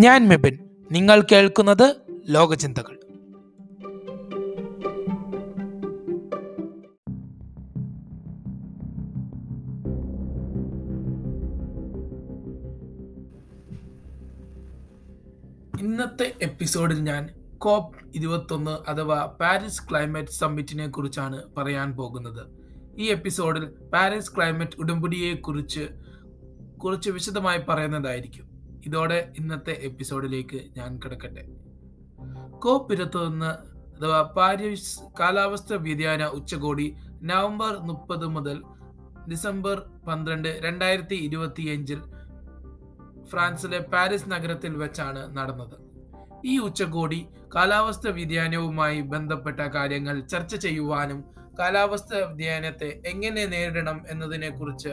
ഞാൻ മെബിൻ. നിങ്ങൾ കേൾക്കുന്നത് ലോകചിന്തകൾ. ഇന്നത്തെ എപ്പിസോഡിൽ ഞാൻ കോപ്പ് ഇരുപത്തൊന്ന് അഥവാ പാരീസ് ക്ലൈമറ്റ് സമ്മിറ്റിനെ കുറിച്ചാണ് പറയാൻ പോകുന്നത്. ഈ എപ്പിസോഡിൽ പാരീസ് ക്ലൈമറ്റ് ഉടമ്പടിയെ കുറിച്ച് കുറച്ച് വിശദമായി പറയുന്നതായിരിക്കും. ഇതോടെ ഇന്നത്തെ എപ്പിസോഡിലേക്ക് ഞാൻ കിടക്കട്ടെ. കോപ്പ് നിന്ന് അഥവാ പാരീസ് കാലാവസ്ഥ വ്യതിയാന ഉച്ചകോടി നവംബർ മുപ്പത് മുതൽ ഡിസംബർ പന്ത്രണ്ട് രണ്ടായിരത്തി ഇരുപത്തിയഞ്ചിൽ ഫ്രാൻസിലെ പാരീസ് നഗരത്തിൽ വെച്ചാണ് നടന്നത്. ഈ ഉച്ചകോടി കാലാവസ്ഥ വ്യതിയാനവുമായി ബന്ധപ്പെട്ട കാര്യങ്ങൾ ചർച്ച ചെയ്യുവാനും കാലാവസ്ഥ വ്യതിയാനത്തെ എങ്ങനെ നേരിടണം എന്നതിനെക്കുറിച്ച്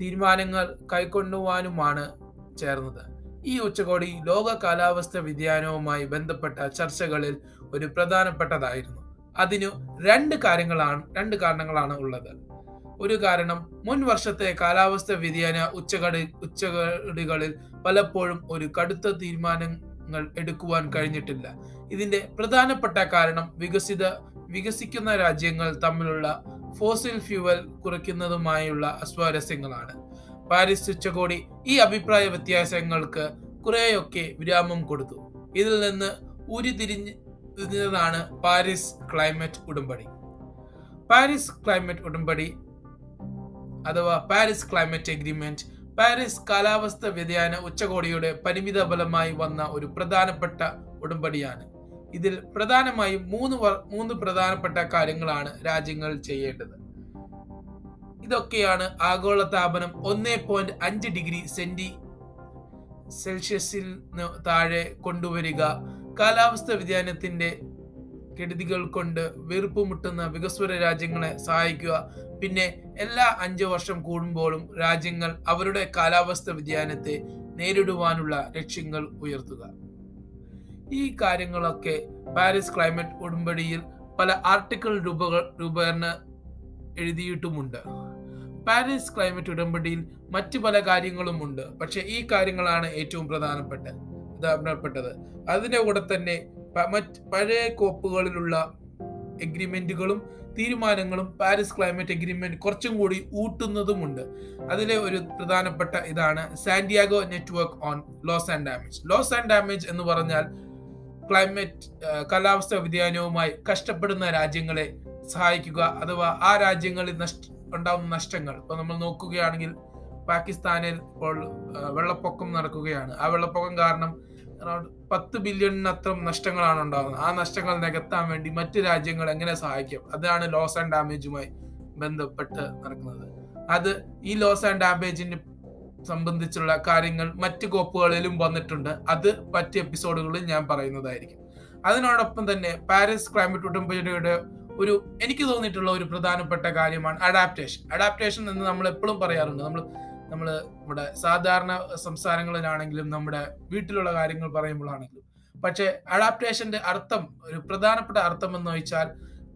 തീരുമാനങ്ങൾ കൈക്കൊണ്ടുവാനുമാണ് ചേർന്നത്. ഈ ഉച്ചകോടി ലോക കാലാവസ്ഥ വ്യതിയാനവുമായി ബന്ധപ്പെട്ട ചർച്ചകളിൽ ഒരു പ്രധാനപ്പെട്ടതായിരുന്നു. അതിനു രണ്ട് കാര്യങ്ങളാണ് രണ്ട് കാരണങ്ങളാണ് ഉള്ളത്. ഒരു കാരണം മുൻ വർഷത്തെ കാലാവസ്ഥ വ്യതിയാന ഉച്ചകടി ഉച്ചകടികളിൽ പലപ്പോഴും ഒരു കടുത്ത തീരുമാനങ്ങൾ എടുക്കുവാൻ കഴിഞ്ഞിട്ടില്ല. ഇതിന്റെ പ്രധാനപ്പെട്ട കാരണം വികസിത വികസിക്കുന്ന രാജ്യങ്ങൾ തമ്മിലുള്ള ഫോസിൽ ഫ്യൂവൽ കുറയ്ക്കുന്നതുമായുള്ള അസ്വാരസ്യങ്ങളാണ്. പാരീസ് ഉച്ചകോടി ഈ അഭിപ്രായ വ്യത്യാസങ്ങൾക്ക് കുറെയൊക്കെ വിരാമം കൊടുത്തു. ഇതിൽ നിന്ന് ഉരുതിരിഞ്ഞതാണ് പാരീസ് ക്ലൈമറ്റ് ഉടമ്പടി. പാരീസ് ക്ലൈമറ്റ് ഉടമ്പടി അഥവാ പാരീസ് ക്ലൈമറ്റ് എഗ്രിമെന്റ് പാരീസ് കാലാവസ്ഥ വ്യതിയാന ഉച്ചകോടിയുടെ പരിമിത ഫലമായി വന്ന ഒരു പ്രധാനപ്പെട്ട ഉടമ്പടിയാണ്. ഇതിൽ പ്രധാനമായും മൂന്ന് മൂന്ന് പ്രധാനപ്പെട്ട കാര്യങ്ങളാണ് രാജ്യങ്ങൾ ചെയ്യേണ്ടത്. ഇതൊക്കെയാണ് ആഗോള താപനം ഒന്നേ പോയിന്റ് അഞ്ച് ഡിഗ്രി സെന്റി സെൽഷ്യസിൽ താഴെ കൊണ്ടുവരിക. കാലാവസ്ഥ വ്യതിയാനത്തിന്റെ കെടുതികൾ കൊണ്ട് വീർപ്പുമുട്ടുന്ന വികസ്വര രാജ്യങ്ങളെ സഹായിക്കുക. പിന്നെ എല്ലാ അഞ്ചു വർഷം കൂടുമ്പോഴും രാജ്യങ്ങൾ അവരുടെ കാലാവസ്ഥ വ്യതിയാനത്തെ നേരിടുവാനുള്ള ലക്ഷ്യങ്ങൾ ഉയർത്തുക. ഈ കാര്യങ്ങളൊക്കെ പാരീസ് ക്ലൈമറ്റ് ഉടമ്പടിയിൽ പല ആർട്ടിക്കിൾ രൂപ രൂപേണ എഴുതിയിട്ടുമുണ്ട്. പാരീസ് ക്ലൈമറ്റ് ഉടമ്പടിയിൽ മറ്റു പല കാര്യങ്ങളും ഉണ്ട് പക്ഷെ ഈ കാര്യങ്ങളാണ് ഏറ്റവും പ്രധാനപ്പെട്ട പ്രധാനപ്പെട്ടത് അതിന്റെ കൂടെ തന്നെ മറ്റ് പഴയ കോപ്പുകളിലുള്ള എഗ്രിമെന്റുകളും തീരുമാനങ്ങളും പാരീസ് ക്ലൈമറ്റ് എഗ്രിമെന്റ് കുറച്ചും കൂടി ഊട്ടുന്നതുമുണ്ട്. അതിലെ ഒരു പ്രധാനപ്പെട്ട ഇതാണ് Santiago network on loss and damage. Loss and damage എന്ന് പറഞ്ഞാൽ ക്ലൈമറ്റ് കാലാവസ്ഥ വ്യതിയാനവുമായി കഷ്ടപ്പെടുന്ന രാജ്യങ്ങളെ സഹായിക്കുക അഥവാ ആ രാജ്യങ്ങളിൽ നഷ്ട ഉണ്ടാകുന്ന നഷ്ടങ്ങൾ. ഇപ്പൊ നമ്മൾ നോക്കുകയാണെങ്കിൽ പാകിസ്ഥാനിൽ ഇപ്പോൾ വെള്ളപ്പൊക്കം നടക്കുകയാണ്. ആ വെള്ളപ്പൊക്കം കാരണം അറൌണ്ട് പത്ത് ബില്യണിനത്രം നഷ്ടങ്ങളാണ് ഉണ്ടാകുന്നത്. ആ നഷ്ടങ്ങൾ നികത്താൻ വേണ്ടി മറ്റ് രാജ്യങ്ങൾ എങ്ങനെ സഹായിക്കും? അതാണ് ലോസ് ആൻഡ് ഡാമേജുമായി ബന്ധപ്പെട്ട് നടക്കുന്നത്. അത് ഈ ലോസ് ആൻഡ് ഡാമേജിന് സംബന്ധിച്ചുള്ള കാര്യങ്ങൾ മറ്റ് കോപ്പുകളിലും വന്നിട്ടുണ്ട്. അത് മറ്റ് എപ്പിസോഡുകളിൽ ഞാൻ പറയുന്നതായിരിക്കും. അതിനോടൊപ്പം തന്നെ പാരീസ് ക്ലൈമറ്റ് ഉടമ്പടിയുടെ ഒരു എനിക്ക് തോന്നിയിട്ടുള്ള ഒരു പ്രധാനപ്പെട്ട കാര്യമാണ് അഡാപ്റ്റേഷൻ അഡാപ്റ്റേഷൻ എന്ന് നമ്മൾ എപ്പോഴും പറയാറുണ്ട്. നമ്മൾ നമ്മൾ നമ്മുടെ സാധാരണ സംസ്ഥാനങ്ങളിലാണെങ്കിലും നമ്മുടെ വീട്ടിലുള്ള കാര്യങ്ങൾ പറയുമ്പോഴാണെങ്കിലും. പക്ഷെ അഡാപ്റ്റേഷന്റെ അർത്ഥം ഒരു പ്രധാനപ്പെട്ട അർത്ഥം എന്ന് വെച്ചാൽ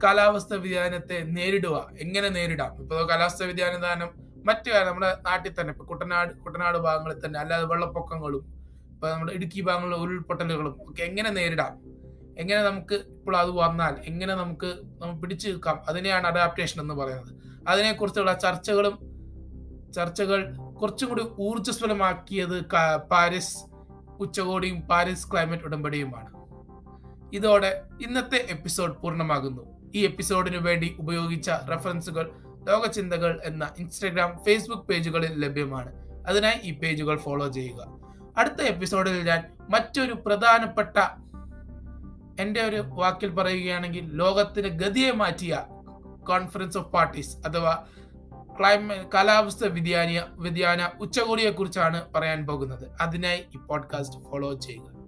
കാലാവസ്ഥ വ്യതിയാനത്തെ നേരിടുക. എങ്ങനെ നേരിടാം? ഇപ്പോൾ കാലാവസ്ഥ വ്യതിയാനം മറ്റു നമ്മുടെ നാട്ടിൽ തന്നെ ഇപ്പൊ കുട്ടനാട് കുട്ടനാട് ഭാഗങ്ങളിൽ തന്നെ അല്ലാതെ വെള്ളപ്പൊക്കങ്ങളും ഇപ്പൊ നമ്മുടെ ഇടുക്കി ഭാഗങ്ങളിലെ ഉരുൾപൊട്ടലുകളും ഒക്കെ എങ്ങനെ നേരിടാം? എങ്ങനെ നമുക്ക് ഇപ്പോൾ അത് വന്നാൽ എങ്ങനെ നമുക്ക് പിടിച്ചു നിൽക്കാം അതിനെയാണ് അഡാപ്റ്റേഷൻ എന്ന് പറയുന്നത്. അതിനെക്കുറിച്ചുള്ള ചർച്ചകളും ചർച്ചകൾ കുറച്ചും കൂടി ഊർജസ്വലമാക്കിയത് പാരീസ് ഉച്ചകോടിയും പാരീസ് ക്ലൈമറ്റ് ഉടമ്പടിയുമാണ്. ഇതോടെ ഇന്നത്തെ എപ്പിസോഡ് പൂർണമാകുന്നു. ഈ എപ്പിസോഡിനു വേണ്ടി ഉപയോഗിച്ച റെഫറൻസുകൾ ലോകചിന്തകൾ എന്ന ഇൻസ്റ്റഗ്രാം ഫേസ്ബുക്ക് പേജുകളിൽ ലഭ്യമാണ്. അതിനായി ഈ പേജുകൾ ഫോളോ ചെയ്യുക. അടുത്ത എപ്പിസോഡിൽ ഞാൻ മറ്റൊരു പ്രധാനപ്പെട്ട എന്റെ ഒരു വാക്കിൽ പറയുകയാണെങ്കിൽ ലോകത്തിന് ഗതിയെ മാറ്റിയ കോൺഫറൻസ് ഓഫ് പാർട്ടീസ് അഥവാ ക്ലൈമ കാലാവസ്ഥ വ്യതിയാന വ്യതിയാന ഉച്ചകോടിയെ കുറിച്ചാണ് പറയാൻ പോകുന്നത്. അതിനായി ഈ പോഡ്കാസ്റ്റ് ഫോളോ ചെയ്യുക.